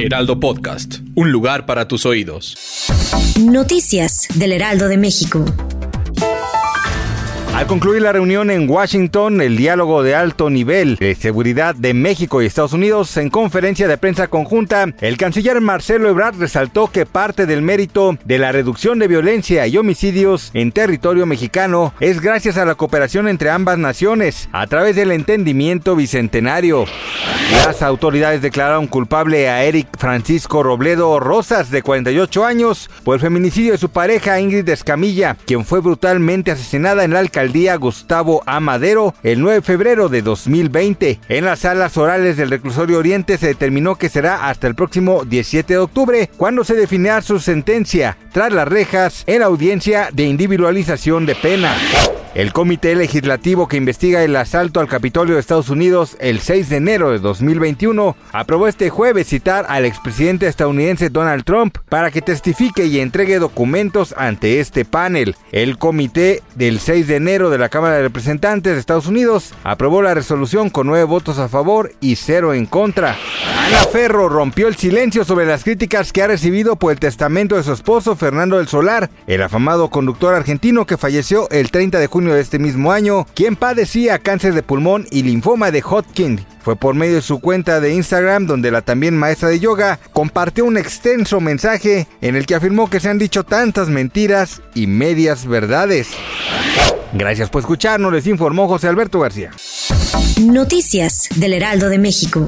Heraldo Podcast, un lugar para tus oídos. Noticias del Heraldo de México. Al concluir la reunión en Washington, el diálogo de alto nivel de seguridad de México y Estados Unidos en conferencia de prensa conjunta, el canciller Marcelo Ebrard resaltó que parte del mérito de la reducción de violencia y homicidios en territorio mexicano es gracias a la cooperación entre ambas naciones a través del entendimiento bicentenario. Las autoridades declararon culpable a Eric Francisco Robledo Rosas, de 48 años, por el feminicidio de su pareja Ingrid Escamilla, quien fue brutalmente asesinada en la alcaldía Gustavo Amadero el 9 de febrero de 2020. En las salas orales del reclusorio Oriente se determinó que será hasta el próximo 17 de octubre, cuando se definirá su sentencia tras las rejas en audiencia de individualización de pena. El comité legislativo que investiga el asalto al Capitolio de Estados Unidos el 6 de enero de 2021 aprobó este jueves citar al expresidente estadounidense Donald Trump para que testifique y entregue documentos ante este panel. El comité del 6 de enero de la Cámara de Representantes de Estados Unidos aprobó la resolución con nueve votos a favor y cero en contra. Ana Ferro rompió el silencio sobre las críticas que ha recibido por el testamento de su esposo Fernando del Solar, el afamado conductor argentino que falleció el 30 de junio de este mismo año, quien padecía cáncer de pulmón y linfoma de Hodgkin. Fue por medio de su cuenta de Instagram donde la también maestra de yoga compartió un extenso mensaje en el que afirmó que se han dicho tantas mentiras y medias verdades. Gracias por escucharnos, les informó José Alberto García. Noticias del Heraldo de México.